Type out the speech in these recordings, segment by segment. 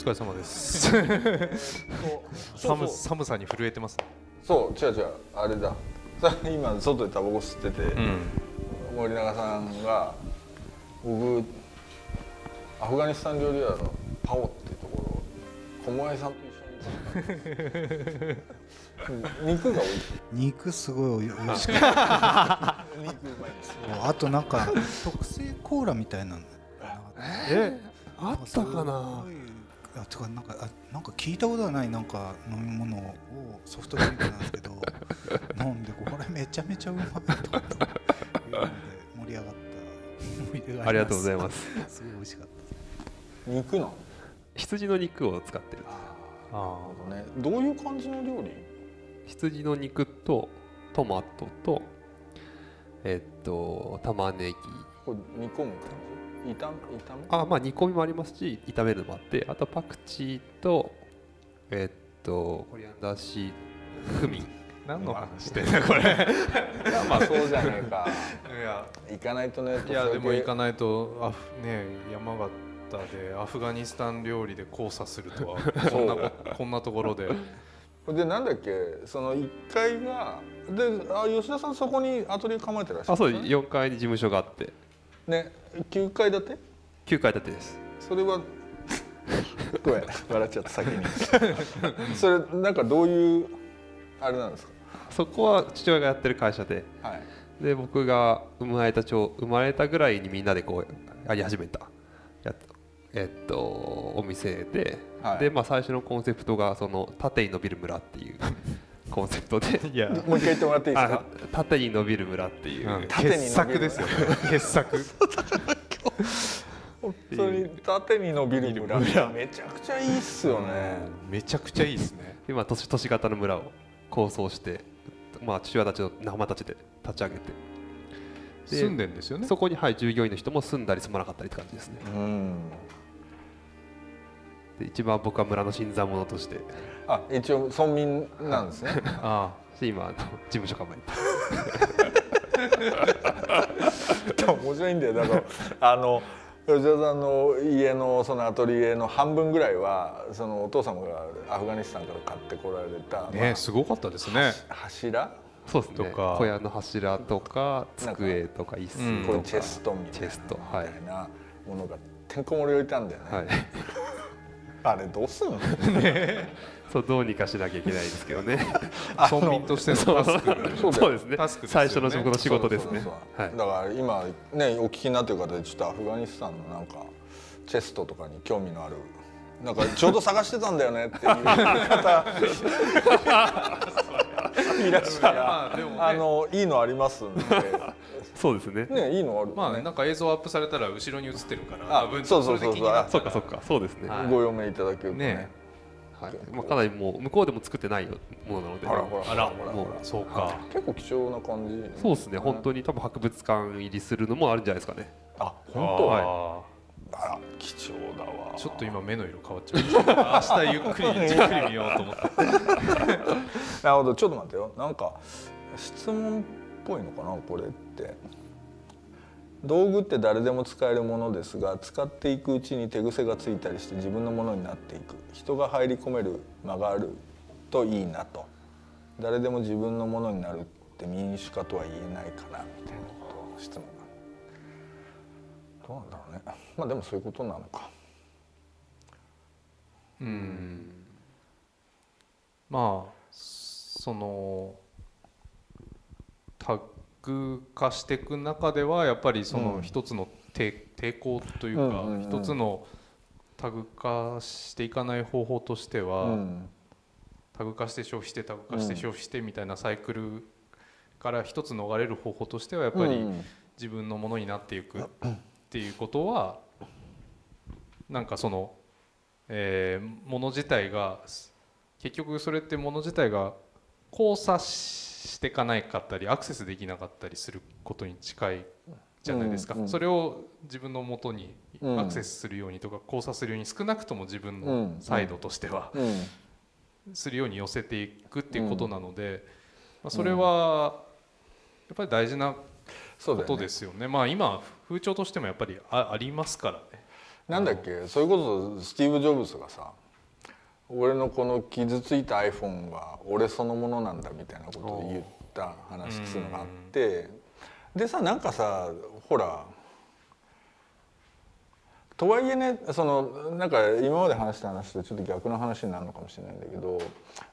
疲れ様です。寒寒さに震えてます。そう違う違うあれだ。さ 今外でタバコ吸ってて、うん。森永さんが僕アフガニスタン料理屋のパオっていうところ小林さんと一緒に肉が美味しい。肉すごい美味しかっ 肉うまいですたあとなんか特製コーラみたいなのえ？あったかな？あてかなんかあなんか聞いたことがないなんか飲み物をソフトドリンクなんですけど 飲んでこれめちゃめちゃうまいとかっていうので盛り上がった思い出がありがとうございます。すすごい美味しかった。肉なの？羊の肉を使ってる。あね。どういう感じの料理？羊の肉とトマトとえっと玉ねぎ。これ煮込む感じ？炒め炒めあまあ煮込みもありますし炒めるのもあってあとパクチーとえっとコリアンダーシークミン何の話してんだこれ。いやまあそうじゃねえか。いや。行かないとねいやでも行かないとアフね山形でアフガニスタン料理で交差するとは こんなここんなところで。でなんだっけその1階がであ吉田さんそこにアトリエ構えてらっしゃるあそう4階に事務所があってね9階建て？9階建てです。それは ごめん笑っちゃった先に。それなんかどういうあれなんですか？そこは父親がやってる会社で。はい。で僕が生まれたちょ生まれたぐらいにみんなでこうやり始めた。やっえっとお店で、はい。でまあ最初のコンセプトがその縦に伸びる村っていうコンセプトで。いや。もう一回言ってもらっていいですか？あ縦に伸びる村っていう、うん。傑作ですよね。傑作。本当に縦に伸びる村めちゃくちゃいいっすよね。めちゃくちゃいいですね。今都市都市型の村を構想して、まあ、父親たちの仲間たちで立ち上げて。で住んでんですよね。そこに、はい、従業員の人も住んだり住まなかったりって感じですね。うん。で一番僕は村の新参者としてあ一応村民なんですね。ああの事務所構えて。面白いんだよ。だからあの吉田さんの家のそのアトリエの半分ぐらいはそのお父様がアフガニスタンから買ってこられた、あまあねすごかったですね。柱？そうですね。とか。小屋の柱とか机とか椅うん子とか。これチェストみたいな。はい。なものがてんこ盛り置いたんだよね、はい。あれどうすんの？そうどうにかしなきゃいけないですけどね。村民としてのタスクそうですね。ね。最初の僕の仕事ですね。だから今ねお聞きになってる方でちょっとアフガニスタンのなんかチェストとかに興味のあるなんかちょうど探してたんだよねっていう方。いらっしゃらまあでもねあのいいのありますんで。そうですね。ねいいのある。まあねなんか映像アップされたら後ろに映ってるからあ分そうそうそうそう。そっかそっかそうですね。はいご用命いただけるとねまあ、かなりもう向こうでも作ってないものなので。ほらほらあらほらもうそうか。結構貴重な感じ。そうですね本当に。多分博物館入りするのもあるんじゃないですかね。あ本当？はあら貴重だわ。ちょっと今目の色変わっちゃいました。明日ゆっくり じっくり見ようと思って。なるほど。ちょっと待ってよ。なんか質問っぽいのかなこれ。って道具って誰でも使えるものですが使っていくうちに手癖がついたりして自分のものになっていく。人が入り込める間があるといいなと。誰でも自分のものになるって民主化とは言えないかな。みたいなこと質問が。どうなんだろうね。まあでもそういうことなのか。うん。まあそのタグ化していく中ではやっぱりそのうん。一つの抵抵抗というか一つのタグ化していかない方法としては、うん。タグ化して消費してタグ化してうん消費してみたいなサイクルから一つ逃れる方法としてはやっぱりうん自分のものになっていくっていうことはなんかその、えーもの自体が結局それってもの自体が交差していかないかったりアクセスできなかったりすることに近いじゃないですか、うんうんそれを自分のもとにうんアクセスするようにとか交差するように少なくとも自分うのんサイドとしてはうん。するように寄せていくっていうことなので、まあ、それはやっぱり大事なことですよね。まあ今風潮としてもやっぱりあありますからね。なんだっけ？それこそスティーブ・ジョブズがさ俺のこの傷ついた iPhone は俺そのものなんだみたいなことを言った話っていうのがあってでさなんかさほらとはいえねそのなんか今まで話した話とちょっと逆の話になるのかもしれないんだけど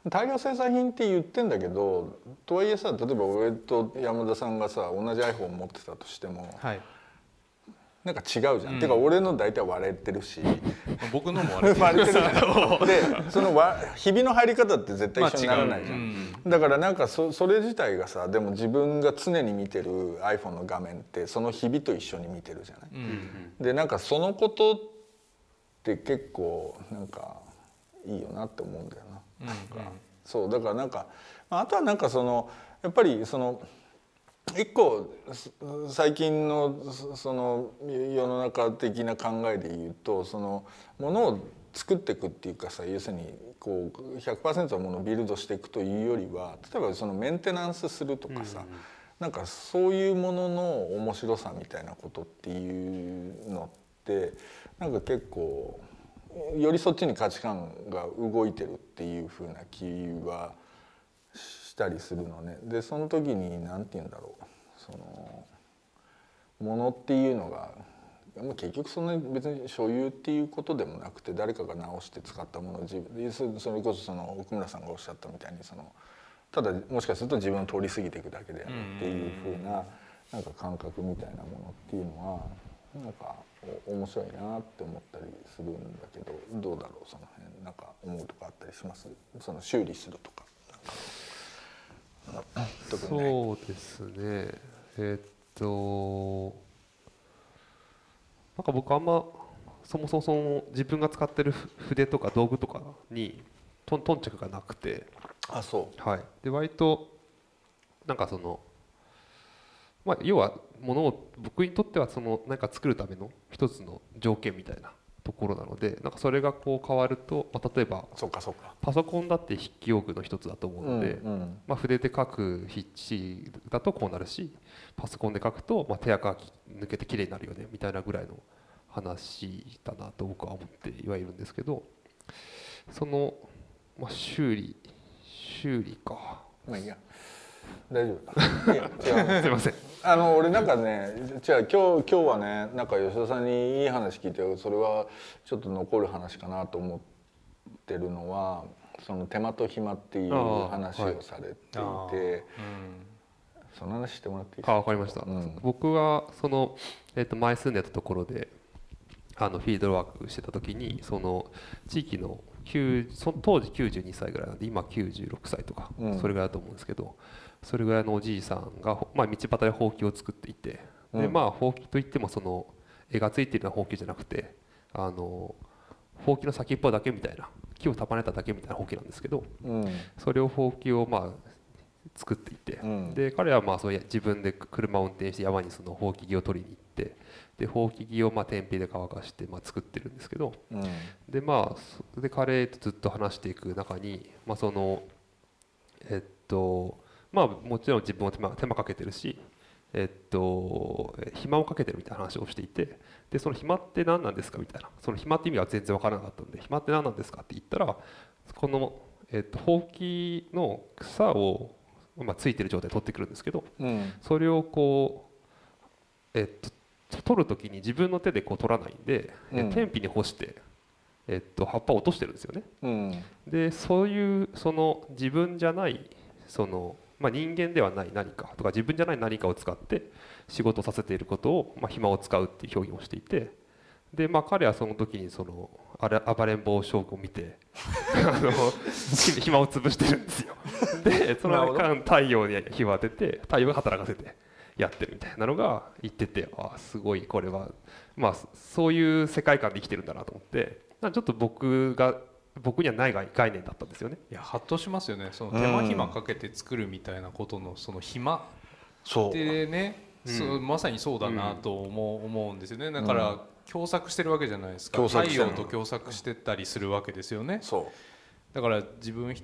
大量生産品って言ってんだけどとはいえさ例えば俺と山田さんがさ同じ iPhone 持ってたとしてもはい。なんか違うじゃん、うん。てか俺の大体割れてるし。僕のもあれ割れてるじゃんでそのわひびの入り方って絶対一緒にならないじゃん、うん。だからなんかそそれ自体がさでも自分が常に見てる iPhone の画面ってそのひびと一緒に見てるじゃない、うん。でなんかそのことって結構なんかいいよなって思うんだよな。うんうん。そうだからなんかまああとはなんかそのやっぱりその一個す最近のそその世の中的な考えで言うとそのものを作っていくっていうかさ要するにこう100%のものをビルドしていくというよりは例えばそのメンテナンスするとかさ、なんかそういうものの面白さみたいなことっていうのってなんか結構よりそっちに価値観が動いてるっていう風な気はしたりするのね。でその時に何て言うんだろうそのものっていうのが結局そんなに別に所有っていうことでもなくて誰かが直して使ったものを自分でそれこそその奥村さんがおっしゃったみたいにそのただもしかすると自分を通り過ぎていくだけであるっていうふうななんか感覚みたいなものっていうのはなんか面白いなって思ったりするんだけどどうだろう？その辺なんか思うとかあったりします？その修理するとか。そうですね。えーっとなんか僕あんまそもそもその自分が使ってるふ筆とか道具とかにとん頓着がなくて、あそはい、で割となんかその、まあ、要はものを僕にとってはその何か作るための一つの条件みたいなところなのでなんかそれがこう変わると、まあ、例えばうそっかそっか。パソコンだって筆記用具の一つだと思うので、うんうん。まあ、筆で書く筆致だとこうなるしパソコンで書くとまあ手垢が抜けて綺麗になるよねみたいなぐらいの話だなと僕は思ってはいるんですけどその、まあ、修理修理か。まあいいや。大丈夫。すいませんあの俺なんかねじゃあ今日今日はねなんか吉田さんにいい話聞いてそれはちょっと残る話かなと思ってるのはその手間と暇っていう話をされていて、あその話してもらっていいですあか分かりました、うん。僕はその、えっと前住んでたところであのフィールドワークしてた時にその地域の9その当時92歳ぐらいなんで今96歳とか、うん。それぐらいだと思うんですけどそれぐらいのおじいさんが、まあ、道端でほうきを作っていて、でうん。まあほうきといってもその絵がついてるようなほうきじゃなくてあのほうきの先っぽだけみたいな木を束ねただけみたいなほうきなんですけどうん。それをほうきをまあ作っていて、うん。で彼はまあそう自分で車を運転して山にそのほうき木を取りに行ってでほうき木をまあ天日で乾かしてまあ作ってるんですけどうん。でまあそで彼とずっと話していく中にまあそのえっとまあもちろん自分も手間手間かけてるしえっとえ暇をかけてるみたいな話をしていてでその暇って何なんですかみたいな。その暇って意味は全然分からなかったんで暇って何なんですかって言ったらこの、えっと、ほうきの草を、まあ、ついてる状態で取ってくるんですけどうん。それをこう、えっと、取る時に自分の手でこう取らないんで、えうん。天日に干して、えっと、葉っぱを落としてるんですよね。うん。でそういうその自分じゃないその、まあ、人間ではない何かとか自分じゃない何かを使って仕事をさせていることを、まあ、暇を使うっていう表現をしていてで、まあ、彼はその時にそのあれ暴れん坊将軍を見て あのひ 暇を潰してるんですよ。でその間太陽に日を当てて太陽が働かせてやってるみたいなのが言っててああすごいこれはまあそういう世界観で生きてるんだなと思ってちょっと僕が僕にはない概概念だったんですよね。いやハッとしますよね。その手間暇かけて作るみたいなことのその暇そう。ってね、うん。そうまさにそうだなと思う,、思うんですよね。だから、共作してるわけじゃないですか。太陽と共作してたりするわけですよね。そだから自分ひ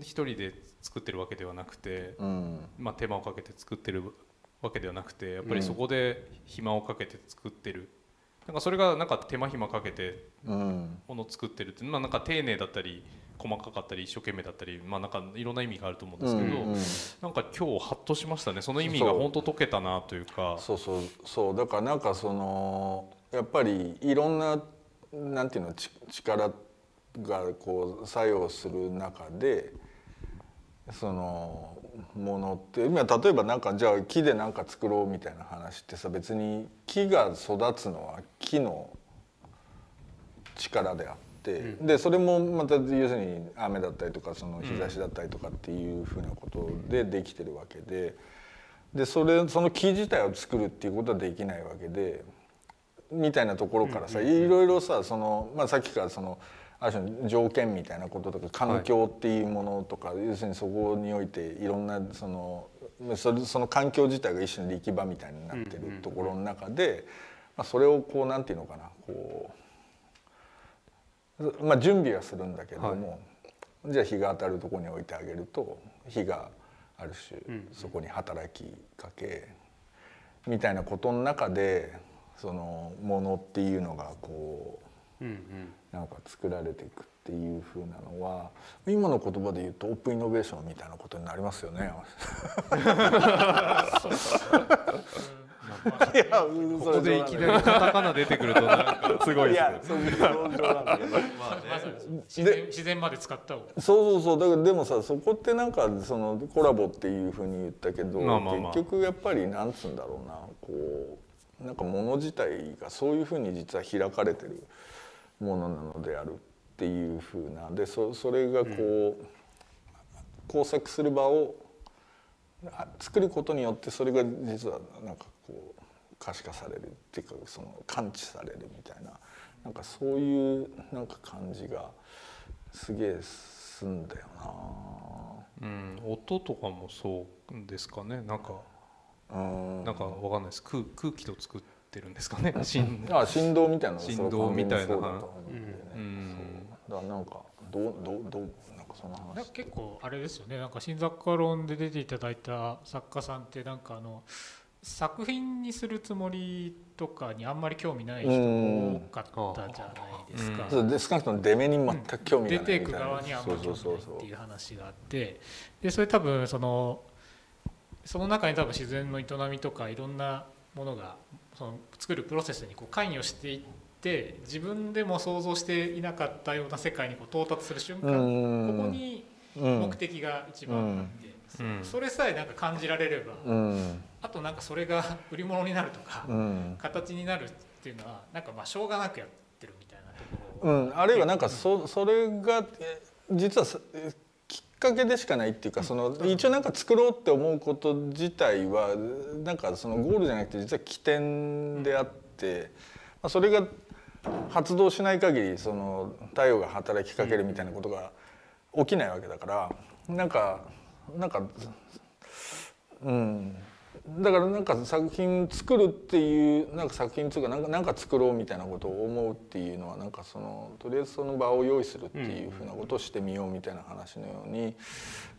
一人で作ってるわけではなくて、ううん。まあ、手間をかけて作ってるわけではなくてやっぱりそこで暇をかけて作ってるなんかそれがなんか手間暇かけてうん。ものを作ってるってまあなんか丁寧だったり細かかったり一生懸命だったりまあなんかいろんな意味があると思うんですけど、うんうん。なんか今日ハッとしましたね。その意味が本当解けたなというか。そうそう。そう。だからなんかそのやっぱりいろんななんていうのち力がこう作用する中でそのものって今例えばなんかじゃあ木で何か作ろうみたいな話ってさ別に木が育つのは木の力であって、でそれもまた要するに雨だったりとかその日差しだったりとかっていうふうなことでできてるわけで。でそれその木自体を作るっていうことはできないわけでみたいなところからさ、いろいろさその、まあ、さっきからそのある種の条件みたいなこととか環境っていうものとか、要するにそこにおいていろんなそのそれその環境自体が一種の力場みたいになってるところの中で、まあ、それをこうなんていうのかなこう、まあ、準備はするんだけども、じゃあ日が当たるところに置いてあげると火がある種そこに働きかけみたいなことの中でそのものっていうのがこううんうんなんか作られていくっていう風なのは今の言葉で言うとオープンイノベーションみたいなことになりますよね。いやここでい。きなりカタカナ出てくるとなんかすごいいですね。自然まで使ったそうそうそう。だからでもさそこってなんかそのコラボっていうふうに言ったけど、まあまあまあ。結局やっぱりなんつうんだろうな。こうなんかもの自体がそういうふうに実は開かれてるものなのであるっていうふうな。でそそれがこう、工作する場をあ作ることによってそれが実はなんかこう可視化されるっていうかその感知されるみたいな。なんかそういうなんか感じがすげえすんだようん、音とかもそうですかね。なんかなうん。なんかわかんないです。空空気と作ってるんですかね振あ振動みたいな振動みたいな。そうんだよね。うん。そう。だからなんかどうどうどうなんかその話。結構あれですよね。なんか新雑貨論で出ていただいた作家さんってなんかあの作品にするつもりとかにあんまり興味ない人が多かったじゃないですか。そう。で少なくとも出目に全く興味がないみたいな出ていく側にはあんまり興味ないっていう話があってでそれ多分そのその中に多分自然の営みとかいろんなものがその作るプロセスにこう関与していって自分でも想像していなかったような世界にこう到達する瞬間うん。ここにうん。目的が一番あって、うん。それさえなんか感じられれば、うん。あとなんかそれが売り物になるとか、うん。形になるっていうのはなんかまあしょうがなくやってるみたいなところ。うん、あるいはなんかそそれがえ実はかけでしかないっていうかその一応なんか作ろうって思うこと自体はなんかそのゴールじゃなくて実は起点であって、まあ、それが発動しない限りその太陽が働きかけるみたいなことが起きないわけだからなんかなんかうんだからなんか作品作るっていうなんか作品つうかなんかなんか作ろうみたいなことを思うっていうのはなんかそのとりあえずその場を用意するっていうふうなことをしてみようみたいな話のように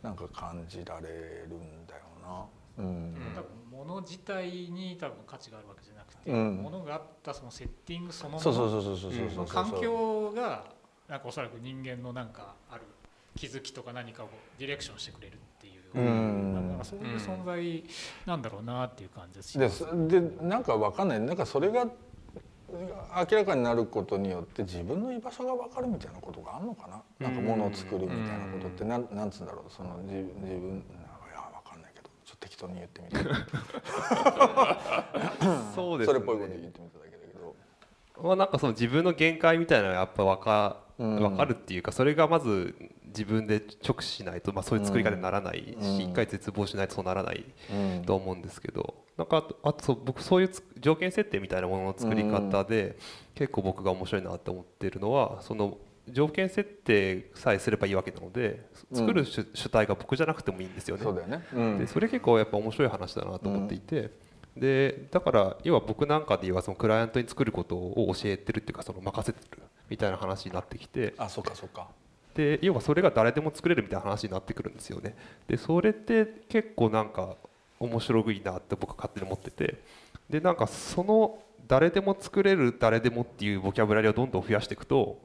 なんか感じられるんだよな。うん。多分物自体に多分価値があるわけじゃなくて、うん。物があったそのセッティングそのもの環境がなんかおそらく人間のなんかある気づきとか何かをディレクションしてくれるっう、うんそういう存在なんだろうなっていう感じですしです。でなんかわかんない。なんかそれが明らかになることによって自分の居場所が分かるみたいなことがあるのかな？なんか物を作るみたいなことって。なんなんつうんだろう。その自自分いや分かんないけど。ちょっと適当に言ってみて。そうですね。それっぽいこと言ってみただけだけど。まあ、なんかその自分の限界みたいなのがやっぱ分かうん。分かるっていうかそれがまず自分で直視しないと、まあ、そういう作り方にならないうん。し一回絶望しないとそうならないうん。と思うんですけどなんかあとあとそう僕そういうつ条件設定みたいなものの作り方で結構僕が面白いなって思ってるのはその条件設定さえすればいいわけなので作る主主体が僕じゃなくてもいいんですよね。そう。だよね。うん。でそれ結構やっぱ面白い話だなと思っていて、でだから要は僕なんかで言えばそのクライアントに作ることを教えてるっていうかその任せてるみたいな話になってきてあそっかそっかで要はそれが誰でも作れるみたいな話になってくるんですよね。でそれって結構なんか面白いなって僕は勝手に思っててでなんかその誰でも作れる誰でもっていうボキャブラリーをどんどん増やしていくと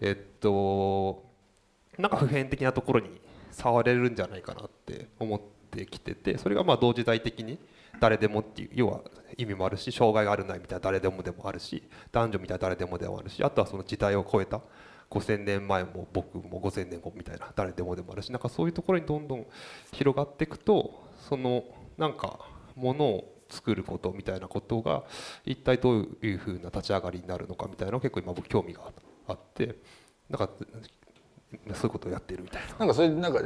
えっとなんか普遍的なところに触れるんじゃないかなって思ってきててそれがまあ同時代的に誰でもっていう要は意味もあるし障害があるないみたいな誰でもでもあるし男女みたいな誰でもでもあるしあとはその時代を超えた5,000年前も僕も5,000年後みたいな誰でもでもあるしなんかそういうところにどんどん広がっていくとそのなんかものを作ることみたいなことが一体どういうふうな立ち上がりになるのかみたいなのが結構今僕興味があって。なんかそういうことをやってるみたいな。なんかそれなんか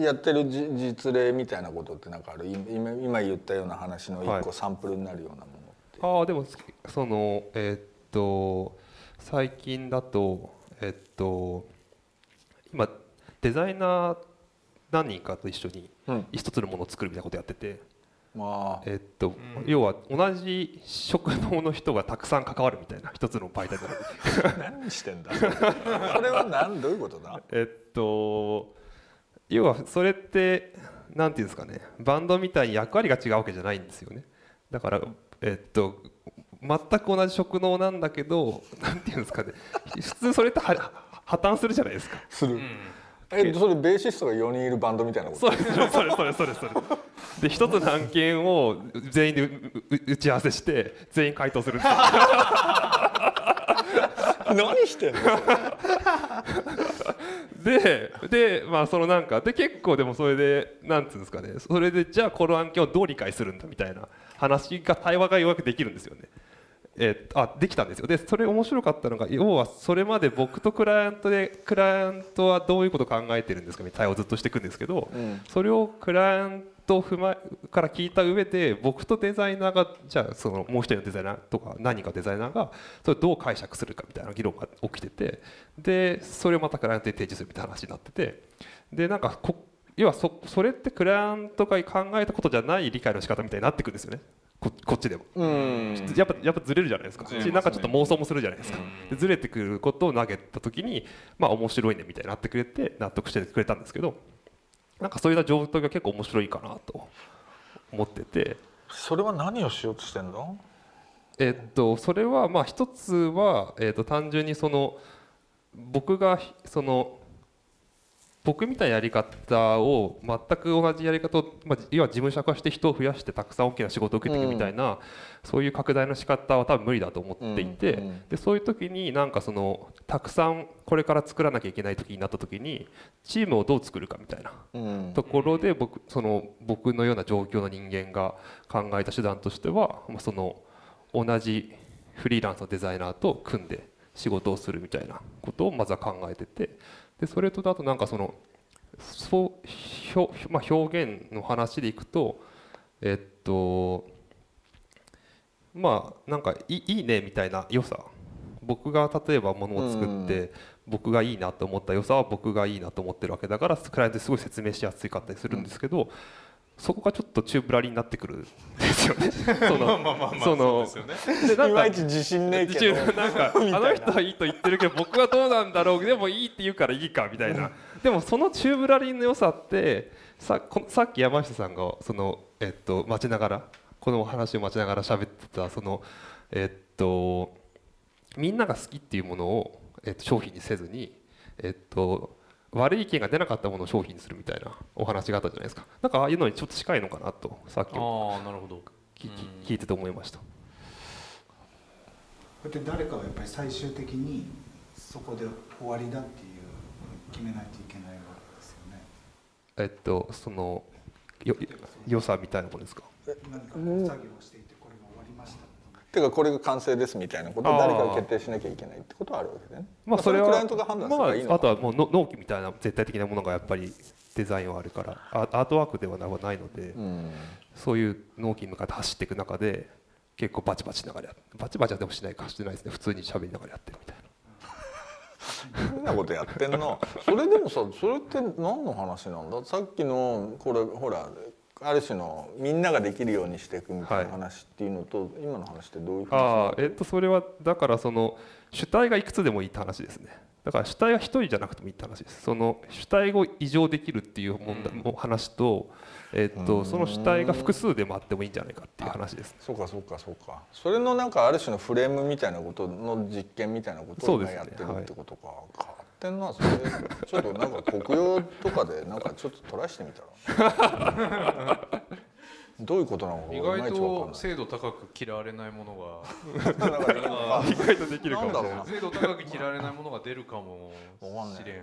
やってるじ実例みたいなことってなんかある？今今言ったような話の一個サンプルになるようなものって、ああでもそのえーっと最近だとえっと今デザイナー何人かと一緒にうん一つのものを作るみたいなことやってて、まあ。えっと要は同じ職能の人がたくさん関わるみたいな一つの媒体で 何してんだ。それは何どういうことだ？えっと要はそれってなんていうんですかね。バンドみたいに役割が違うわけじゃないんですよね。だからえっと全く同じ職能なんだけどなんていうんですかね。普通それっては破綻するじゃないですか。する、えそれベーシストが4人いるバンドみたいなこと？それそれそれそれそれそれで一つの案件を全員でうう打ち合わせして全員回答する 何してんの？ででまあそのなんかで結構でもそれでなんつうんですかね。それでじゃあこの案件をどう理解するんだみたいな話が対話がようやくできるんですよね。えーあできたんですよ。でそれ面白かったのが要はそれまで僕とクライアントでクライアントはどういうことを考えてるんですか？みたいな対話をずっとしていくんですけど、ん。それをクライアントを踏まえから聞いた上で僕とデザイナーがじゃあそのもう一人のデザイナーとか何人かデザイナーがそれをどう解釈するかみたいな議論が起きててでそれをまたクライアントに提示するみたいな話になっててでなんかこ要はそそれってクライアントが考えたことじゃない理解の仕方みたいになってくるんですよねここっちでも。うん。やっぱやっぱずれるじゃないですか。ね。しなんかちょっと妄想もするじゃないですか。でずれてくることを投げた時にまあ面白いねみたいになってくれて納得してくれたんですけどなんかそういった状態が結構面白いかなと思ってて。それは何をしようとしてんだえっとそれはまあ一つはえっと単純にその僕がその僕みたいなやり方を全く同じやり方を、まあ、要は事務所化して人を増やしてたくさん大きな仕事を受けていくみたいな、そういう拡大の仕方は多分無理だと思っていて、うんうん。でそういう時になんかそのたくさんこれから作らなきゃいけない時になった時にチームをどう作るかみたいなうん。ところで僕その僕のような状況の人間が考えた手段としては、まあ、その同じフリーランスのデザイナーと組んで仕事をするみたいなことをまずは考えててでそれとあとなんかそのそう表,、まあ、表現の話でいくとえっとまあなんかいいいねみたいな良さ。僕が例えばものを作って僕がいいなと思った良さは僕がいいなと思ってるわけだからクライアントですごい説明しやすかったりするんですけど、そこがちょっとチューブラリになってくるんですよね。そのそのでなんかいまいち自信ねえけ自ど分なんか あの人はいいと言ってるけど僕はどうなんだろうでもいいって言うからいいかみたいな。でもそのチューブラリンの良さってさこさっき山下さんがそのえっと待ちながらこのお話を待ちながら喋ってたそのえっとみんなが好きっていうものを、えっと、商品にせずにえっと悪い意見が出なかったものを商品にするみたいなお話があったじゃないですか。なんかああいうのにちょっと近いのかなとさっきもああなるほど。聞き聞いてて思いました。こうやって誰かがやっぱり最終的にそこで終わりだっていう決めないといけないわけですよね。えっとそのよ良さみたいなものですか？何か作業をしていててかこれが完成ですみたいなことを誰かが決定しなきゃいけないってことはあるわけだよね。まあそれはまあ、あとかはもうの納期みたいな絶対的なものがやっぱりデザインはあるからアアートワークではないので、うん。そういう納期に向かって走っていく中で結構バチバチしながらやバチバチはでもしないかしてないですね。普通に喋りながらやってるみたいな。変なことやってんなそれでもさそれって何の話なんだ？さっきのこれほらある種のみんなができるようにしていくみたいな話っていうのと、今の話ってどういう話ああえっとそれはだからその主体がいくつでもいいって話ですね。だから主体は一人じゃなくてもいいって話です。その主体を異常できるっていう問題も話と、えっとその主体が複数でもあってもいいんじゃないかっていう話ですそうかそうかそうか。それのなんかある種のフレームみたいなことの実験みたいなことを今やってるってことか、ってんなそれ。ちょっとなんか国用とかでなんかちょっとトライしてみたら。どういうことなのか意外と精度高く嫌われないものが。意外と。できるかもしれない。精度高く嫌われないものが出るかもしれん。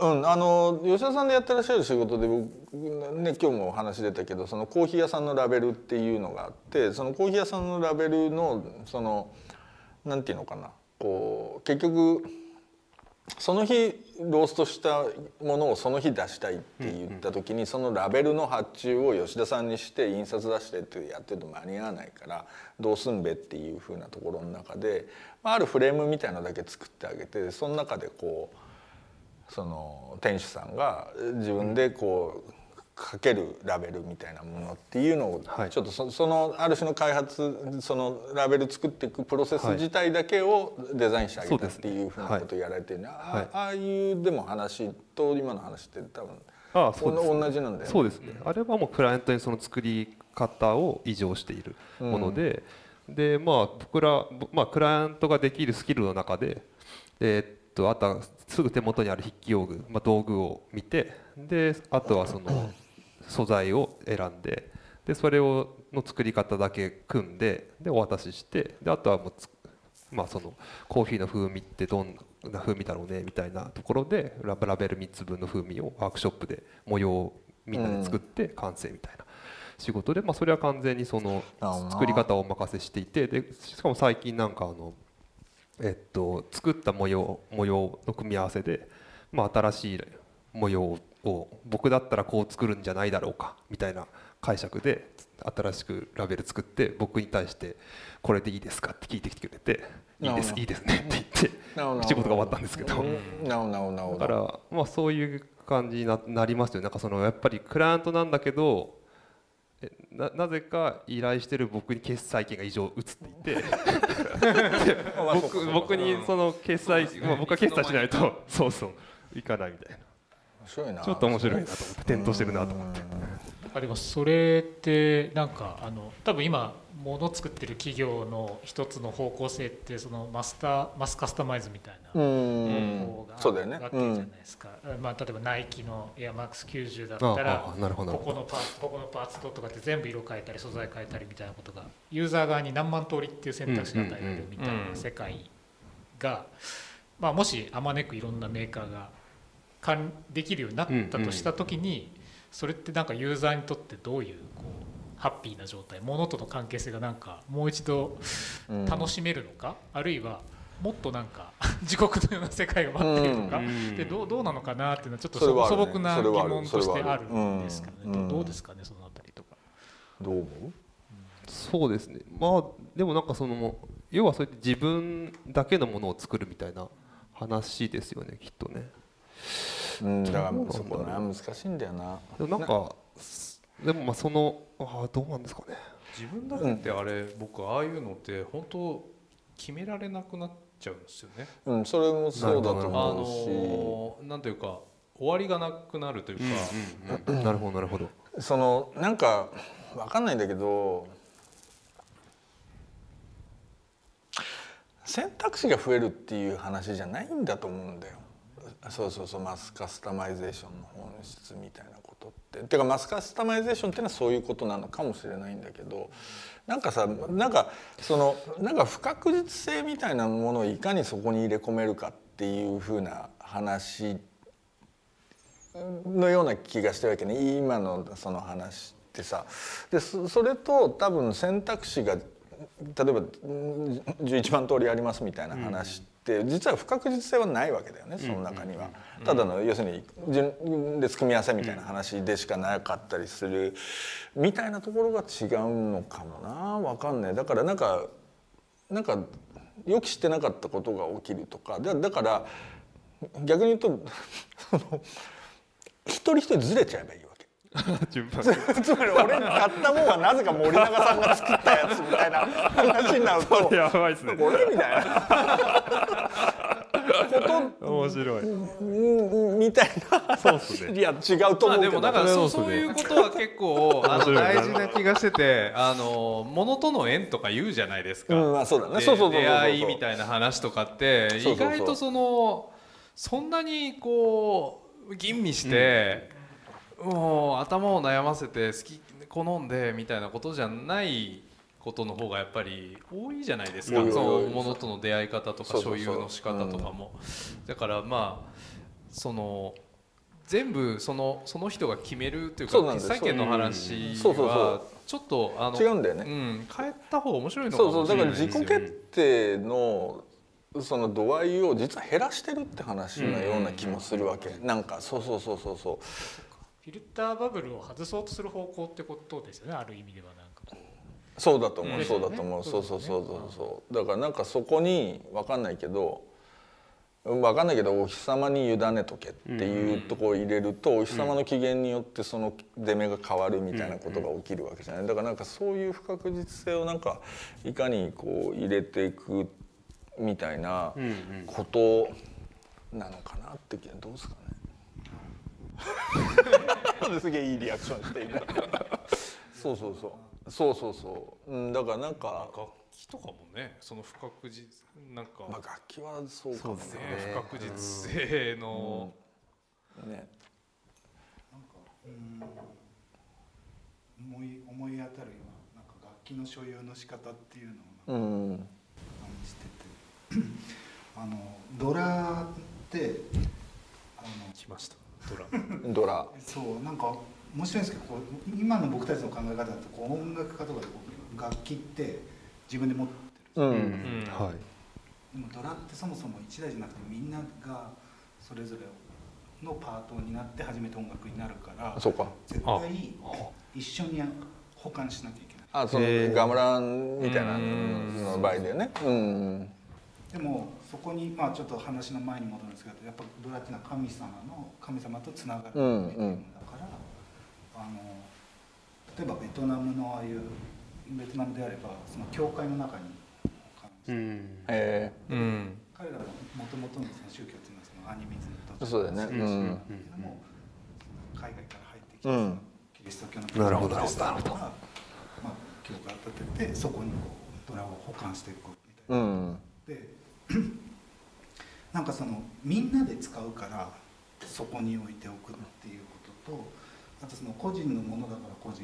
うん、あの吉田さんでやってらっしゃる仕事で僕ね今日もお話出たけどそのコーヒー屋さんのラベルっていうのがあってそのコーヒー屋さんのラベルのそのなんていうのかな。こう結局その日ローストしたものをその日出したいって言った時にそのラベルの発注を吉田さんにして印刷出してってやってると間に合わないからどうすんべっていうふうなところの中であるフレームみたいのだけ作ってあげてその中でこう。その店主さんが自分でこうかけるラベルみたいなものっていうのをちょっとそそのある種の開発そのラベル作っていくプロセス自体だけをデザインしてあげたっていうふうなことをやられてる、ねあああいうでも話と今の話って多分ああそうです、ね、同じなんだよね。そうですね。あれはもうクライアントにその作り方を異常しているもので、うん、でまあ僕ら、まあ、クライアントができるスキルの中でえー、っとあとはすぐ手元にある筆記用具、まあ、道具を見てであとはその素材を選んででそれをの作り方だけ組んででお渡ししてであとはもうまあ、そのコーヒーの風味ってどんな風味だろうねみたいなところでラベル3つ分の風味をワークショップで模様をみんなで作って完成みたいな仕事で、まあ、それは完全にその作り方をお任せしていてでしかも最近なんかあのえっと、作った模様模様の組み合わせで、まあ、新しい模様を僕だったらこう作るんじゃないだろうかみたいな解釈で新しくラベル作って僕に対して「これでいいですか?」って聞いてきてくれて「いいですいいですね」って言って仕事が終わったんですけど。だから、まあ、そういう感じになりますよなんかそのやっぱりクライアントなんだけどななぜか依頼してる僕に決済権が異常移っていて 僕僕にその決済、まあ、僕は決済しないとそうそういかないみたいなちょっと面白いなと思って点灯してるなと思って。あります。それってなんかあの多分今もの作ってる企業の一つの方向性ってそのマスターマスカスタマイズみたいな方法があるわけじゃないですか、ねうん、まあ、例えばナイキのエアマックス90だったらここのパーツここのパーツととかって全部色変えたり素材変えたりみたいなことがユーザー側に何万通りっていう選択肢が与えられるみたいな世界が、まあ、もしあまねくいろんなメーカーができるようになったとした時にそれってなんかユーザーにとってどういうこうハッピーな状態ものとの関係性がなんかもう一度楽しめるのか、うん、あるいはもっとなんか 地獄のような世界が待っているのか、うん、でどうどうなのかなっていうのはちょっと素朴な疑問としてある。んですけどねどうですかねそのあたりとか？どう思う？そうですね。まあでもなんかその要はそうやって自分だけのものを作るみたいな話ですよねきっとね。うん、だからそこな難しいんだよな。でもなんかでもまあそのあどうなんですかね自分だけってあれ、僕ああいうのって本当決められなくなっちゃうんですよね。うん、それもそうだと思うし、あのなんというか終わりがなくなるというか、うんうんうん、なるほどなるほど。そのなんかわかんないんだけど。選択肢が増えるっていう話じゃないんだと思うんだよ。そうそうそうマスカスタマイゼーションの本質みたいなことってていうかマスカスタマイゼーションっていうのはそういうことなのかもしれないんだけどなんかさなんかそのなんか不確実性みたいなものをいかにそこに入れ込めるかっていうふうな話のような気がしてるわけね今のその話ってさ。でそれと多分選択肢が例えば11万通りありますみたいな話ってって実は不確実性はないわけだよねその中には。ただの要するに順列組み合わせみたいな話でしかなかったりするみたいなところが違うのかもな分かんないだからなんかなんか予期してなかったことが起きるとかだから逆に言うと 一人一人ずれちゃえばいい。順番 つまり俺に買ったもんはなぜか森永さんが作ったやつみたいな話になると やばいですね。これみたいな。面白い。うんみたいな。そうっすね。いや違うとまあで思うけど。もだからそうそういうことは結構あの大事な気がしててあの物との縁とか言うじゃないですか、そうだねでそうそうそうそう出会いみたいな話とかってそうそうそう意外とそのそんなにこう吟味して、もう頭を悩ませて好き好んでみたいなことじゃないことの方がやっぱり多いじゃないですか。その多い物との出会い方とか所有の仕方とかも。だからまあその全部そのその人が決めるというかそうなんです決裁権の話はうちょっとあの違うんだよね。うん、変えた方が面白いのかそうそうだから自己決定のその度合いを実は減らしてるって話のような気もするわけ。なんかそうそうそうそうそうフィルターバブルを外そうとする方向ってことですよねある意味ではなんか。こうそうだと思う、うん。そうだと思う、そうそうそうそう。そうだからなんかそこに分かんないけど分かんないけどお日様に委ねとけっていうところを入れると、お日様の機嫌によってその出目が変わるみたいなことが起きるわけじゃない。だからなんかそういう不確実性をなんかいかにこう入れていくみたいなことなのかなってどうですかね すげえいいリアクションしている。そうそうそう。そうそうそう、うん、だからなんか、楽器とかもねその不確実なんか、まあ、楽器はそうかもね。ね不確実性の、ね。思い思い当たるようななんか楽器の所有の仕方っていうのをうん。感じてて。あのドラってあの来ましたドラ。ドラ。そうなんか面白いんですけどこう今の僕たちの考え方だとこう音楽家とか楽器って自分で持ってるううん。ん。はい。でもドラってそもそも1台じゃなくてみんながそれぞれのパートになって初めて音楽になるからそうか。絶対一緒に保管しなきゃいけない。あそのガムランみたいなうんの場合だよね。うん。でもそこにまあちょっと話の前に戻るんですけどやっぱドラっていうのは神様の神様とつながるうんメディウムだから、あの例えばベトナムのああいうベトナムであればその教会の中に保管して、うん。えうん彼らのもともとのその宗教っていうのはそのアニミズムとー、そうだよね。ううん。ん。けども海外から入ってきた、うんキリスト教の教がまあ、教会を建ててそこにこうドラを保管していくみたいな。うん。でなんかそのみんなで使うからそこに置いておくっていうこととあとその個人のものだから個人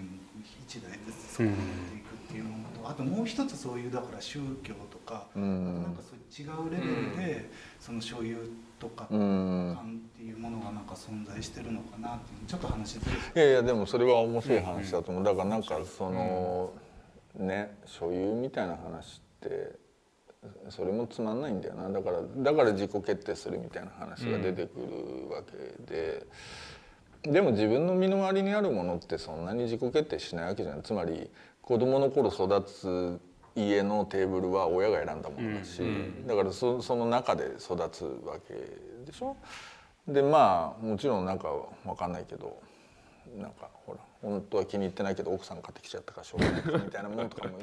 一台ずつそこに置いていくっていうものとあともう一つそういうだから宗教とか、うん。なんかそういう違うレベルでその所有とかうん感っていうものがなんか存在してるのかなっていうちょっと話ずれていやいやでもそれは面白い話だと思う。だからなんかそのね所有みたいな話ってそれもつまんないんだよな。だからだから自己決定するみたいな話が出てくるわけで、でも自分の身の回りにあるものってそんなに自己決定しないわけじゃないつまり子供の頃育つ家のテーブルは親が選んだものだし、だからそその中で育つわけでしょ。でまあもちろんなんかわかんないけどなんかほら本当は気に入ってないけど奥さん買ってきちゃったからしょうがないかみたいなものとかも。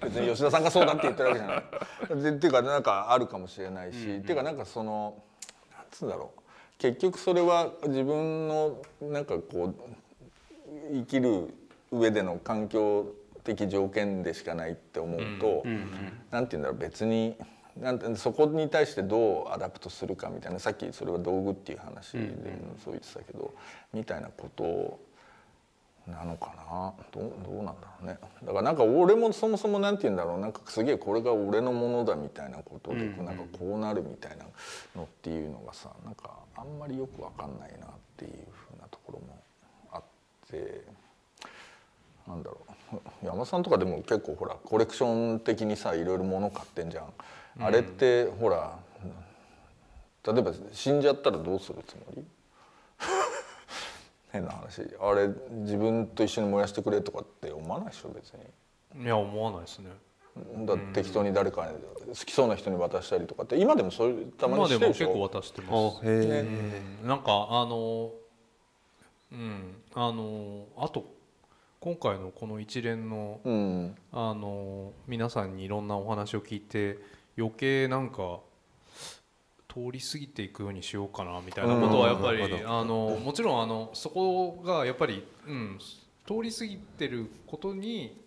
別に吉田さんがそうだって言ってるわけじゃない。でっていうかなんかあるかもしれないし、っていうかなんかそのなんつうんだろう結局それは自分のなんかこう生きる上での環境的条件でしかないって思うと、うんなんて言うんだろう別になんてそこに対してどうアダプトするかみたいなさっきそれは道具っていう話でもそう言ってたけど、みたいなことなのかな？どうどうなんだろうね。だからなんか俺もそもそもなんて言うんだろう。なんかすげえこれが俺のものだみたいなことで、うんなんかこうなるみたいなのっていうのがさなんかあんまりよくわかんないなっていうふうなところもあってなんだろう。山さんとかでも結構ほらコレクション的にさいろいろ物買ってんじゃん、あれってほら例えば死んじゃったらどうするつもり？変な話。あれ自分と一緒に燃やしてくれとかって思わないでしょ別に。いや思わないですね。だって適当に誰かに好きそうな人に渡したりとかって今でもそういうたまに今でもしてるでしょ。結構渡してあます。へえうん。なんかあのうん。あのあと今回のこの一連のうん。あの皆さんにいろんなお話を聞いて余計なんか通り過ぎていくようにしようかなみたいなことはやっぱりあのもちろんあのそこがやっぱり、うん、通り過ぎてることに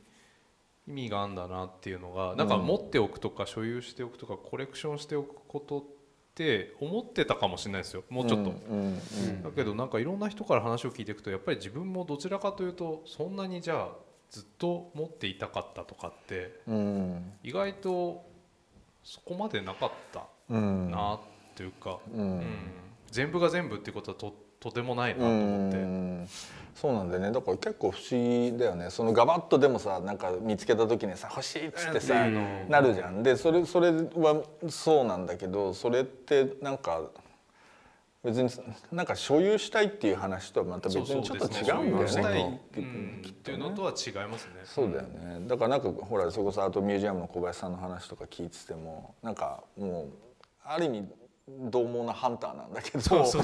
意味があるんだなっていうのがなんか持っておくとか所有しておくとかコレクションしておくことって思ってたかもしれないですよ。もうちょっと。うんうんだけどなんかいろんな人から話を聞いていくとやっぱり自分もどちらかというとそんなにじゃあずっと持っていたかったとかってうん。意外とそこまでなかったうんなというか、ううん。ん全部が全部っていうことはととてもないなとう思って。ん。そうなんだよね。だから結構不思議だよね。そのガバッとでもさなんか見つけた時にさ欲しいっつってさうん。なるじゃん。でそれそれはそうなんだけどそれってなんか別になんか所有したいっていう話とはまた別にちょっと違うんだよね。そうんっていうのとは違いますね。そうだよねだからなんかほらそれこそあとミュージアムの小林さんの話とか聞いててもなんかもうある意味獰猛なハンターなんだけど。そう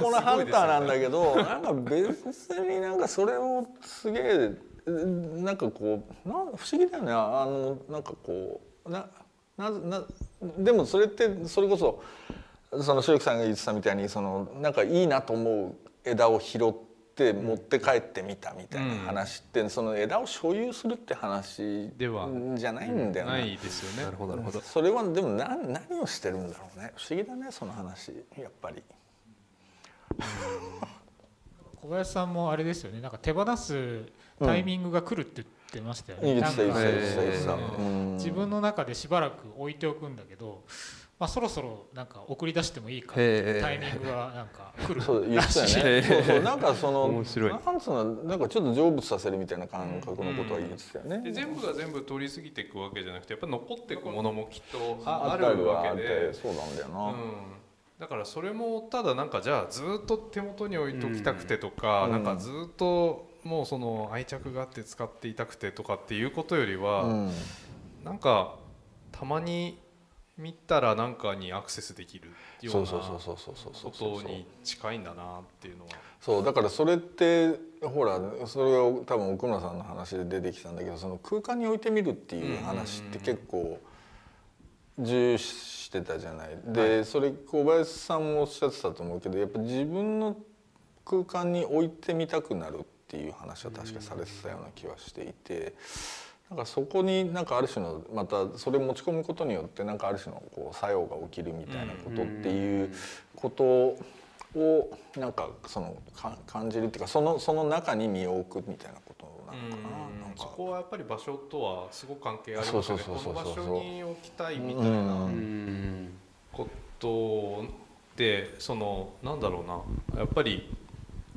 猛なハンターなんだけどなんか別になんかそれをすげえなんかこうなん不思議だよね。あのなんかこうなななでもそれってそれこそその塩木さんが言ってたみたいにそのなんかいいなと思う枝を拾って持って帰ってみたみたいな話って、その枝を所有するって話ではじゃないんだよね。ないですよね。なるほどなるほど。それはでも何何をしてるんだろうね。不思議だねその話やっぱり。小林さんもあれですよね。なんか手放すタイミングが来るって言ってましたよね、うん。自分の中でしばらく置いておくんだけど、まあ、そろそろなんか送り出してもいいかってタイミングがなんか来るそう言ってたよへね。えそうそうなんかその面白い。なんつうのなんかちょっと成仏させるみたいな感覚のことは言ってたよね。で全部が全部通り過ぎていくわけじゃなくてやっぱ残っていくものもきっとあるわりはあってけで、そうなんだような。ん、だからそれもただなんかじゃあずっと手元に置いときたくてとか、うん。なんかずっともうその愛着があって使っていたくてとかっていうことよりは、うん。なんかたまに見たらなんかにアクセスできるようそうなそうそうそうそうそうそうことに近いんだなっていうのは。そうだからそれってほらそれが多分奥村さんの話で出てきたんだけどその空間に置いてみるっていう話って結構重視してたじゃない。でそれ小林さんもおっしゃってたと思うけどやっぱ自分の空間に置いてみたくなるっていう話は確かされてたような気はしていて。なんかそこになんかある種のまたそれ持ち込むことによってなんかある種のこう作用が起きるみたいなことっていうことをなんかそのか感じるっていうかそのその中に身を置くみたいなことなのかな？なんそこはやっぱり場所とはすごく関係ありますよね。この場所に置きたいみたいなことでそのなんだろうなやっぱり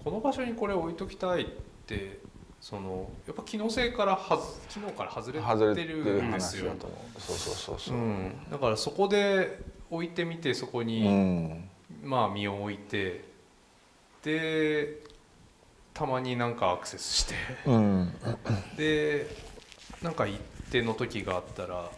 この場所にこれ置いときたいってそのやっぱ機能性からはず機能から外れててるるんですよ。そうそうそうそう。う。ん、だからそこで置いてみてそこうに、ん。まあ身を置いてでたまになんかアクセスして。うん。でなんか一定の時があったら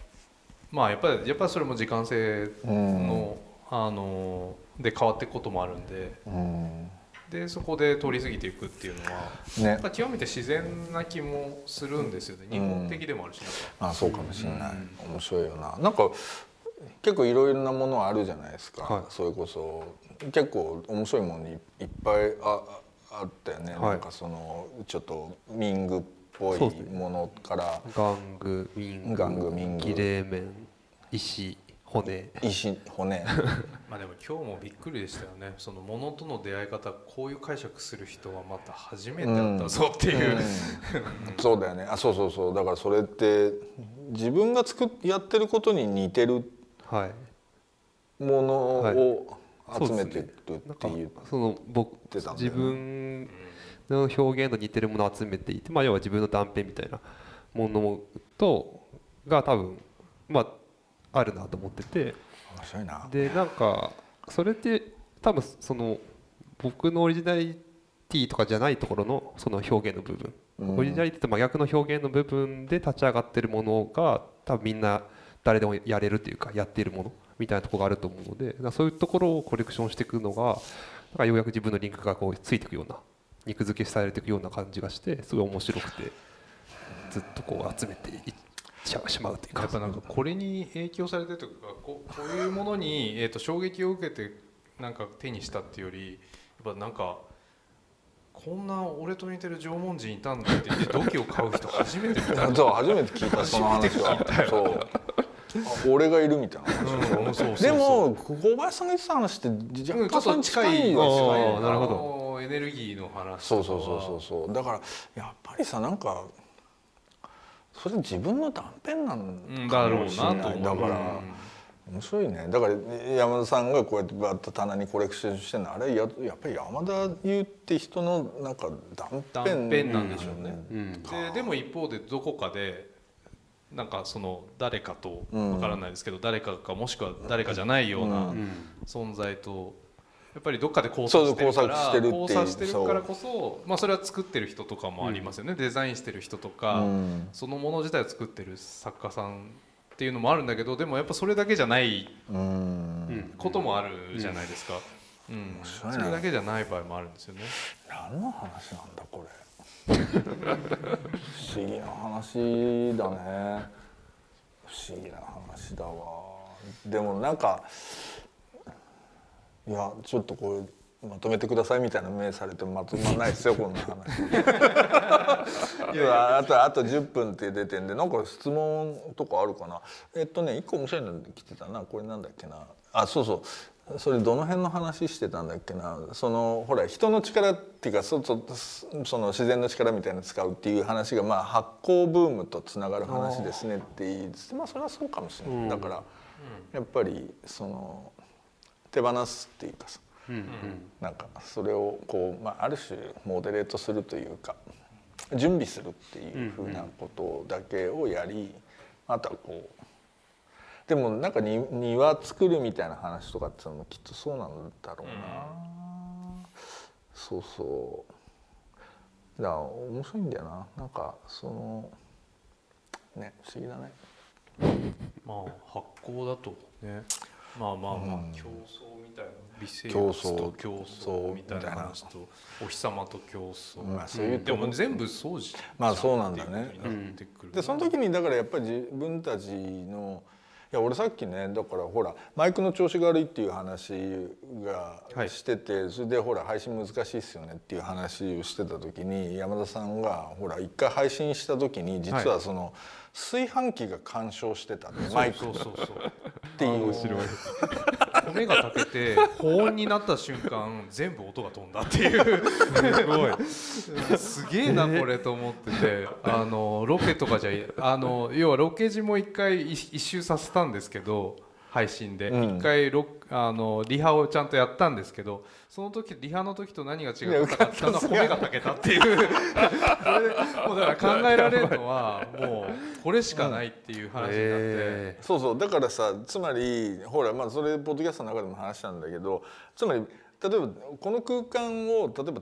まあやっぱりやっぱりそれも時間性うん。の、あので変わっていくこともあるんで。うんでそこで通り過ぎていくっていうのはやね極めて自然な気もするんですよね。日本的でもあるしあそうかもしれない、面白いよな。なんか結構いろいろなものあるじゃないですか、はい。それこそ結構面白いものにいっぱいああったよね、はい。なんかそのちょっと民具っぽいそうですね。ものから。玩具民具玩具民具儀礼面石骨。石骨。まあでも今日もびっくりでしたよね。そのものとの出会い方こういう解釈する人はまた初めて会ったぞっていう、うん。そうだよね。あそうそうそう。だからそれって自分が作っやってることに似てるはい。ものをはい。集めてるっなんかていうその僕ね。自分の表現と似てるものを集めていて、まあ、要は自分の断片みたいなものとが多分まああるなと思ってて。面白いな。でなんかそれって多分その僕のオリジナリティとかじゃないところのその表現の部分、うん。オリジナリティと真逆の表現の部分で立ち上がってるものが多分みんな誰でもやれるというかやっているものみたいなところがあると思うのでそういうところをコレクションしていくのがからようやく自分のリンクがこうついていくような肉付けされていくような感じがしてすごい面白くてずっとこう集めていっちゃうしまうというか。やっぱなんかこれに影響されてるというかこうこういうものに、えー、と衝撃を受けてなんか手にしたっていうよりやっぱなんかこんな俺と似てる縄文人いたんだって言って土器を買う人初めて見た。そう初めて聞いた その話は。そう。あ 俺がいるみたいな話でも小林さんが言ってた話ってうん若干それに近いはよ近いあーなるほど。エネルギーの話そうそうそうそうそう。だからやっぱりさなんかそれ自分の断片なんだろうなないと思う。だから面白いね。だから山田さんがこうやってバッと棚にコレクションしてるのあれややっぱり山田優って人のなんか断片断片なんでしょうね。うん。ででも一方でどこかでなんかその誰かとうん。わからないですけど、誰かかもしくは誰かじゃないようなうん。存在とやっぱりどっかで交差してるから交差してるっていう交差してるからこそまあそれは作ってる人とかもありますよね、デザインしてる人とか、うん。そのもの自体を作ってる作家さんっていうのもあるんだけどでもやっぱそれだけじゃないうん。こともあるじゃないですか、うん。白いね。それだけじゃない場合もあるんですよね。何の話なんだこれ。不思議な話だね。不思議な話だわ。でもなんかいやちょっとこうまとめてくださいみたいな目されてもまとまらないですよこんな話。いやあとあと10分って出てんでなんか質問とかあるかな。えっとね一個面白いの来てたな。これなんだっけな。あそうそう。それどの辺の話してたんだっけな。そのほら人の力っていうかそそその自然の力みたいなの使うっていう話が、まあ、発酵ブームとつながる話ですねって言いつつまあそれはそうかもしれない、だからやっぱりその手放すっていうかさ。うんうん。なんかそれをこう、まあ、ある種モデレートするというか準備するっていうふうなことだけをやりあとはこうでもなんかに庭作るみたいな話とかっていうのもきっとそうなんだろうな、そうそう。だから面白いんだよな。なんかそのね不思議だね。まあ発酵だと。ねまあまあまあ、うん。競争みたいな。微生競物と争競争みたいな。話とお日様と競争、まあそういうでも全部そうじまあそうなんだね。うふうになってくる。でその時にだからやっぱり自分たちのいや俺さっきねだからほらマイクの調子が悪いっていう話がはい。してて、それでほら配信難しいっすよねっていう話をしてた時に山田さんがほら一回配信した時に実はその炊飯器が干渉してたってマイクっそうそう。そうていう。面白い。米が炊けて保温になった瞬間全部音が飛んだっていう。すごい。すげえなこれと思ってて。あのロケとかじゃあの要はロケ地も一回一一周させたんですけど配信で。うん。一回ロあのリハをちゃんとやったんですけどその時リハの時と何が違うかった。のは米が炊けたっていう。もうだから考えられるのはもうこれしかないっていう話になって。えそうそう。だからさつまりほらまあそれポッドキャストの中でも話したんだけどつまり例えばこの空間を例えば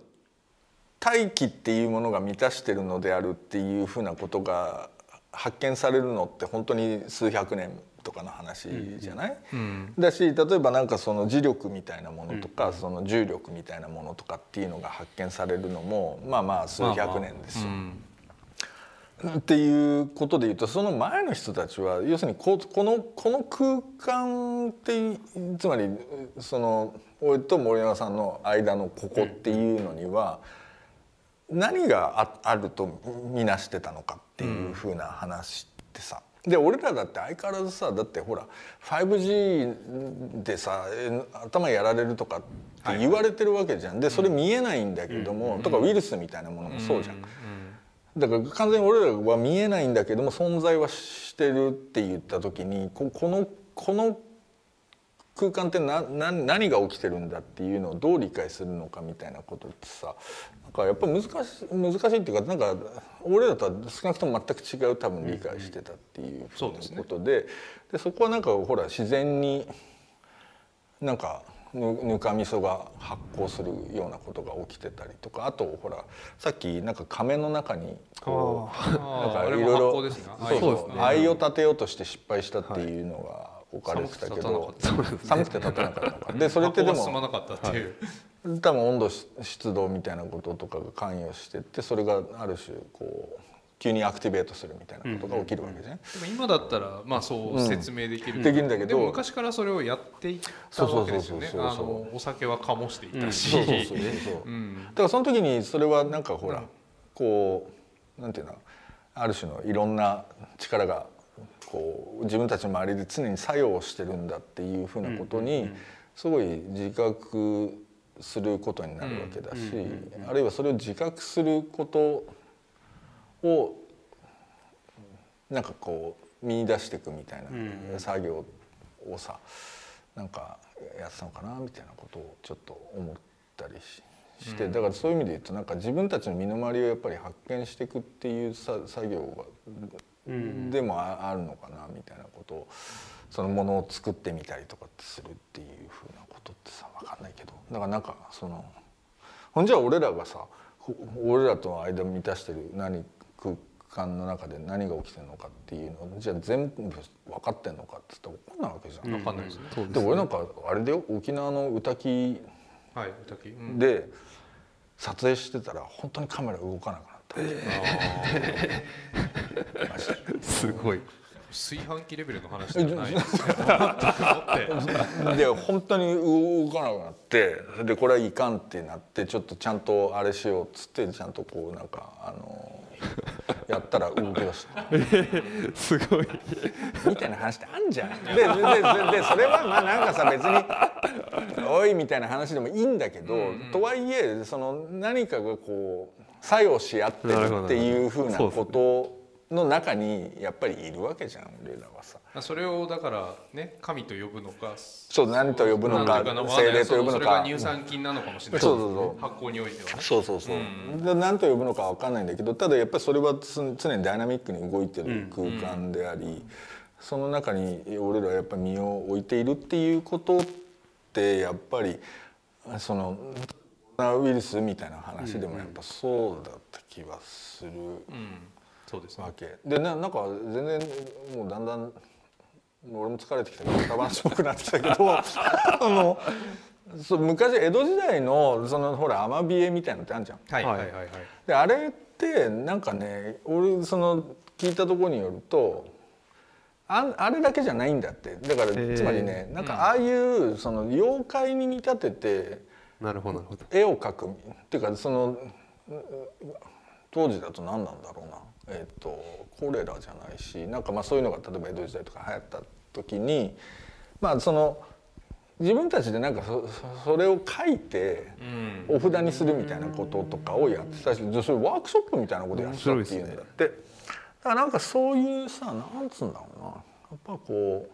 大気っていうものが満たしてるのであるっていうふうなことが発見されるのって本当に数百年とかの話じゃない、うん。だし例えばなんかその磁力みたいなものとか、その重力みたいなものとかっていうのが発見されるのもまあまあ数百年ですよ。うん。っていうことで言うとその前の人たちは要するにここのこの空間ってつまりその俺と森山さんの間のここっていうのには何がああると見なしてたのかっていうふうな話ってさで俺らだって相変わらずさだってほら 5G でさえ頭やられるとかって言われてるわけじゃん。でそれ見えないんだけども、とかウイルスみたいなものもそうじゃん。だから完全に俺らは見えないんだけども存在はしてるって言った時にここのこの空間ってなな何が起きてるんだっていうのをどう理解するのかみたいなことってさなんかやっぱ難しい難しいっていうかなんか俺らとは少なくとも全く違う多分理解してたっていうことで,、でそこはなんかほら自然になんかぬぬかみそが発酵するようなことが起きてたりとかあとほらさっきなんか亀の中にこうなんかいろいろですね。そうそうですね愛を立てようとして失敗したっていうのが置かれてたけど、寒くて立てなかったのかで それってでも進まなかったっていう、多分温度湿度みたいなこととかが関与してってそれがある種こう急にアクティベートするみたいなことが起きるわけじゃない、でも今だったらまあそう説明できる、うんできるんだけどでも昔からそれをやっていったわけですよね。お酒は醸していたし、そうそうそうそう。うん。だからその時にそれはなんかほら、こうなんていうのある種のいろんな力がこう自分たちの周りで常に作用してるんだっていうふうなことにすごい自覚することになるわけだし、あるいはそれを自覚することをなんかこう見出していくみたいな作業をさなんかやってたのかなみたいなことをちょっと思ったりししてだからそういう意味で言うとなんか自分たちの身の回りをやっぱり発見していくっていうさ作業がでもああるのかなみたいなことをそのものを作ってみたりとかってするっていうふうなことってさ分かんないけど。だからなんかそのほんじゃ俺らがさほ俺らとの間満たしてる何空間の中で何が起きてるのかっていうのをじゃあ全部分かってんのかって言ったら分かんないわけじゃん。わかんないですね、で俺なんかあれでよ沖縄の歌木で撮影してたら本当にカメラ動かなくなすごい。炊飯器レベルの話じゃない。です本当に動かなくなってでこれはいかんってなってちょっとちゃんとあれしようっつってちゃんとこうなんかあのやったら動き出した。すごい。みたいな話ってあんじゃん。ででででそれはまあなんかさ別に「おい」みたいな話でもいいんだけど、とはいえその何かがこう作用し合ってるっていうふうなことの中にやっぱりいるわけじゃん俺らはさ。それをだからね神と呼ぶのかそう何と呼ぶのか精霊と呼ぶのそれがか。乳酸菌なのかもしれない。そうそうそう。発酵においてはね。そうそうそう、で何と呼ぶのかわかんないんだけどただやっぱりそれはつ常にダイナミックに動いてる空間であり、その中に俺らはやっぱり身を置いているっていうことってやっぱりそのナウイルスみたいな話でもやっぱそうだった気はするうん。そうですね。わけ。でななんか全然もうだんだん俺も疲れてきたけど歌話っぽくなってきたけど あのそう昔江戸時代のそのほらアマビエみたいなのってあるじゃん。はい。はい。はいはいであれってなんかね俺その聞いたところによるとああれだけじゃないんだって。だからー。つまりねなんかああいうその妖怪に見立ててなるほど。なるほど絵を描く。っていうかそのうん当時だと何なんだろうな、えっとコレラじゃないしなんかまあそういうのが例えば江戸時代とか流行った時にまあその自分たちでなんかそそそれを書いてうん。お札にするみたいなこととかをやってたしでそれワークショップみたいなことやってたっていうんだって、だからなんかそういうさなんつうんだろうな。やっぱこう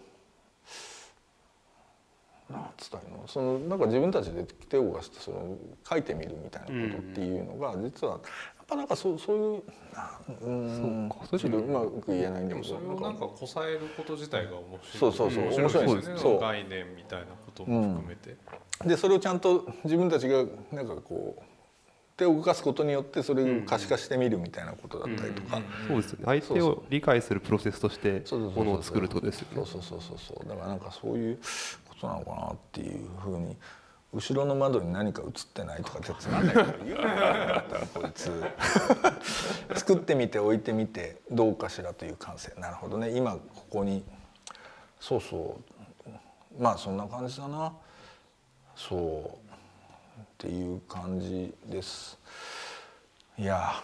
なんつったらいいの？そのなんか自分たちで手を動かしてその書いてみるみたいなことっていうのが実はやっぱなんかそうそういうなうん。そうか。ちょっとうまく言えないんだけでもそれどをなんかこさえること自体が面白い。そうそうそう面白いです。ね。概念みたいなことも含めて、でそれをちゃんと自分たちがなんかこう手を動かすことによってそれを可視化してみるみたいなことだったりとか、そうですよね。相手を理解するプロセスとしてそうそうそうそう。ものを作るってことですよね。そうそうそうそうそう。だからなんかそういうことなのかなっていうふうに後ろの窓に何か映ってないとかってつまんないこと言うなだったらこいつ。作ってみて置いてみてどうかしらという感性。なるほどね。今ここにそうそう。まあそんな感じだな。そう。っていう感じです。いや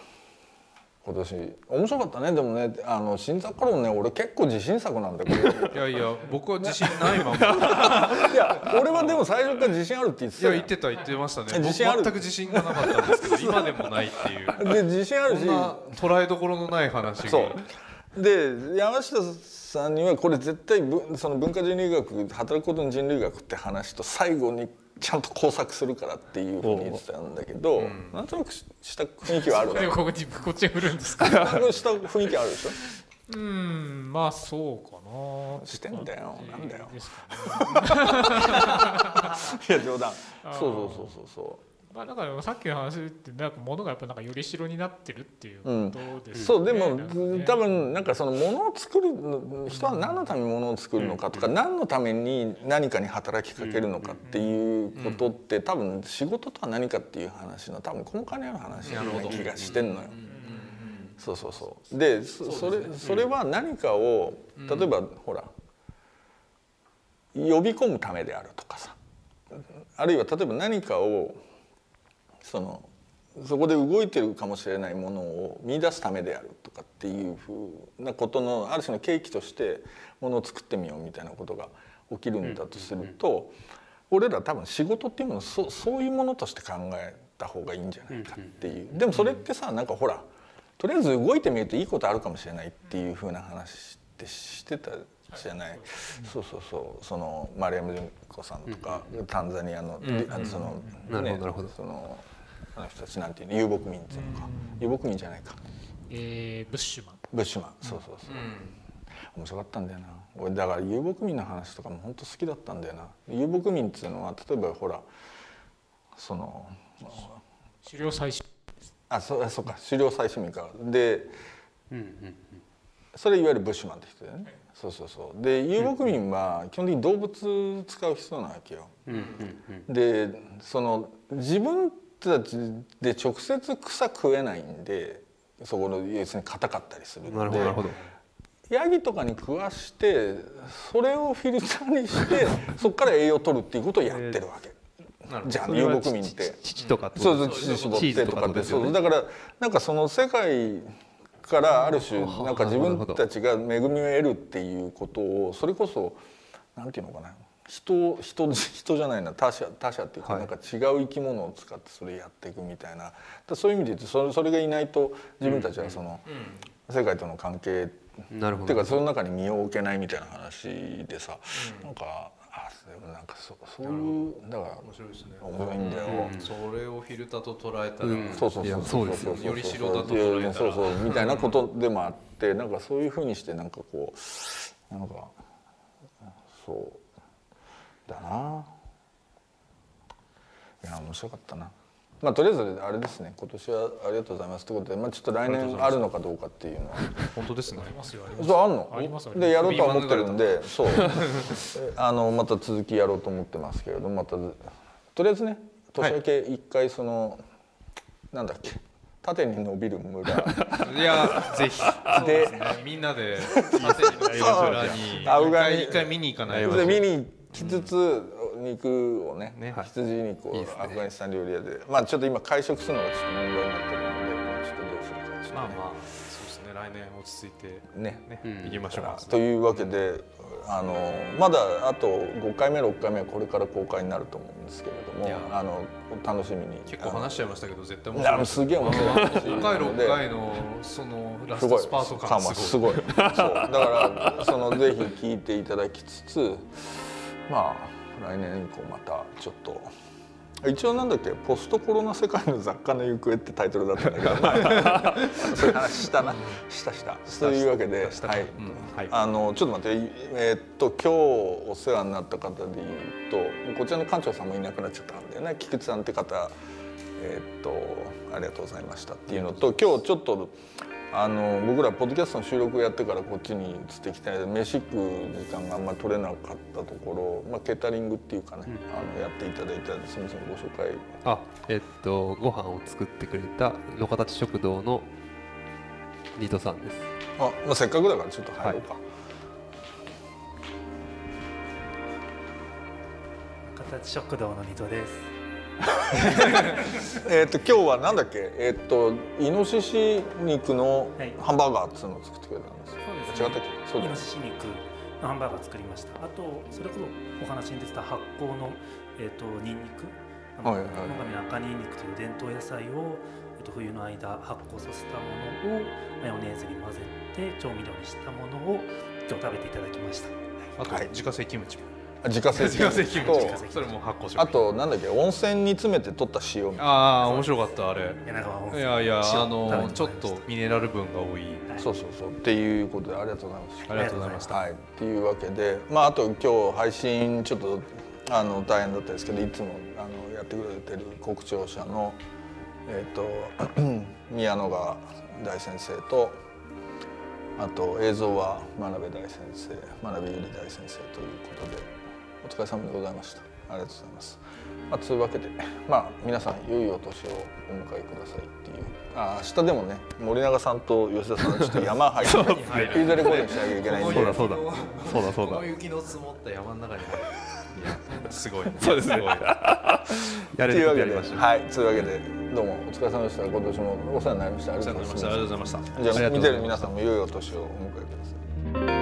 今年。面白かったねでもね。あの新作論ね俺結構自信作なんだけど。いやいや僕は自信ないまま いや俺はでも最初から自信あるって言っていや言ってた言ってましたね。自信ある？僕全く自信がなかったんですけど今でもないっていう。で自信あるし。そんな捉えどころのない話がそう。で山下さんにはこれ絶対ぶその文化人類学働くことの人類学って話と最後にちゃんと工作するからっていうふうに言ってたんだけど、なんとなくした雰囲気はあるここにこっちに振るんですかした雰囲気あるでしょ？うんまあそうかな。してんだよ。なんだよ。ね。いや冗談。そうそうそうそうそうまあ、だからさっきの話ってなんか物がやっぱなんかより代になってるっていうことですそうでも、ね。多分なんかその物を作る人は何のために物を作るのかとか、何のために何かに働きかけるのかっていうことって、多分仕事とは何かっていう話の多分根幹にある話な気がしてんのよ。そうそうそう。でそそれそれは何かを例えば、ほら呼び込むためであるとかさ。あるいは例えば何かをそのそこで動いてるかもしれないものを見出すためであるとかっていうふうなことのある種の契機としてものを作ってみようみたいなことが起きるんだとすると、俺ら多分仕事っていうものをそそういうものとして考えた方がいいんじゃないかっていう。でもそれってさなんかほらとりあえず動いてみるといいことあるかもしれないっていうふうな話ってしてたじゃない、そうそうそう。その丸山純子さんとか、タンザニアの,、あのそのなるほどなるほど。そのあの人たちなんていうの？遊牧民っていうのか、遊牧民じゃないか。えーブッシュマン。ブッシュマン。そうそうそう、面白かったんだよな。俺だから遊牧民の話とかも本当好きだったんだよな。遊牧民っていうのは例えばほらその狩猟採取あそそうか。狩猟採取民か。でうんうんそれいわゆるブッシュマンって人だよね、そうそうそう。で遊牧民は基本的に動物使う人なわけよ、うんうんうん。でその自分たちで直接草食えないんでそこの要するに硬かったりするので。ヤギとかに食わしてそれをフィルターにして そこから栄養取るっていうことをやってるわけ、じゃあ遊牧民って。父とかってそうそう乳絞ってとかってそうだからなんかその世界からある種はあなんか自分たちが恵みを得るっていうことをそれこそなんていうのかな人人人じゃないな。他者他者っていうかはい。なんか違う生き物を使ってそれやっていくみたいな。そういう意味で言うとそれそれがいないと自分たちはその世界との関係なるほど。っていうかその中に身を置けないみたいな話でさ、なんかあでもなんかそそういうだから面白いですね。面白いんだよ。それをフィルターと捉えたら、うん。そうそうそういやそうですよより白だと捉えたら。そうそうみたいなことでもあってなんかそういうふうにしてなんかこうなんかそうだな。いや面白かったな。まあとりあえずあれですね。今年はありがとうございます。ということで、まあ、ちょっと来年あるのかどうかっていうのは。本当ですね。ありますよ。ありますそうあんの？ありますありますでやろうとは思ってるんでそう。えあのまた続きやろうと思ってますけれどまたとりあえずね年明け一回その、なんだっけ縦に伸びる村。いやぜひ。でみんなで縦に村に。あうがに一回一回見に行かないと。で見に行きつつ肉をねね。羊肉をアフガニスタン料理屋でまあちょっと今会食するのがちょっと問題になってるので、まあ、ちょっとどうするかちょっとまあまあそうですね。来年落ち着いてね。ね、うん行きましょうというわけであのまだあと5回目6回目はこれから公開になると思うんですけれどもあの楽しみに。結構話しちゃいましたけど絶対面い白い。やすげえ面白い6回6回のそのラストスパート感感すごい。はすごいそう。だからそのぜひ聞いていただきつつまあ来年以降またちょっと。一応なんだっけ「ポストコロナ世界の雑貨の行方」ってタイトルだったんだけど。前 そういう話したな。したした。というわけであのちょっと待って。えーっと今日お世話になった方でいうとこちらの館長さんもいなくなっちゃったんだよね。菊池さんって方えーっとありがとうございましたっていうのと今日ちょっとあの僕らポッドキャストの収録をやってからこっちに移ってきて飯食う時間があんま取れなかったところ、まあ、ケータリングっていうかね、あのやっていただいたんですみませんご紹介。あえっとご飯を作ってくれた野形食堂のリトさんです。あ、まあ、せっかくだからちょっと入ろうか、形食堂のニトです。えーっと今日はなんだっけ？えーっとイノシシ肉のはい。ハンバーガーっつうのを作ってくれたんですよ、そう違ったっけ？そうイだノシシ肉のハンバーガー作りました。あとそれこそお話に出てた発酵のえっ、とニンニク、はいはいはい。野上赤ニンニクという伝統野菜をえっ、と冬の間発酵させたものをマヨネーズに混ぜて調味料にしたものを今日食べていただきました。あとはい。自家製キムチも。あ自家製自家製キムチとそれも発酵食品あとなんだっけ温泉に詰めて取った塩みたいな。ああ面白かったあれ。いやいや塩あのちょっとミネラル分が多い。そうそうそう。っていうことでありがとうございます。ありがとうございました。はい、っていうわけで、まあ、あと今日配信ちょっとあの大変だったですけどいつもあのやってくれてる国庁舎の、えー、と 宮野川大先生とあと映像は真鍋大先生真鍋ゆり大先生ということでお疲れ様でございました。ありがとうございます、まあ、というわけでまあ皆さん良いお年をお迎えくださいっていう。あ明日でもね森永さんと吉田さんちょっと山入って フィールドレコーディングしなきゃいけないんで。そうだそうだ。そうだそうだこの雪の積もった山の中に。入るいやすごい そうですね。ごいやれるというわけでことやりましょう。はいというわけでどうもお疲れ様でした。今年もお世話になりました。ありがとうございました。ありがとうございました。じゃあ見てる皆さんも良いお年をお迎えください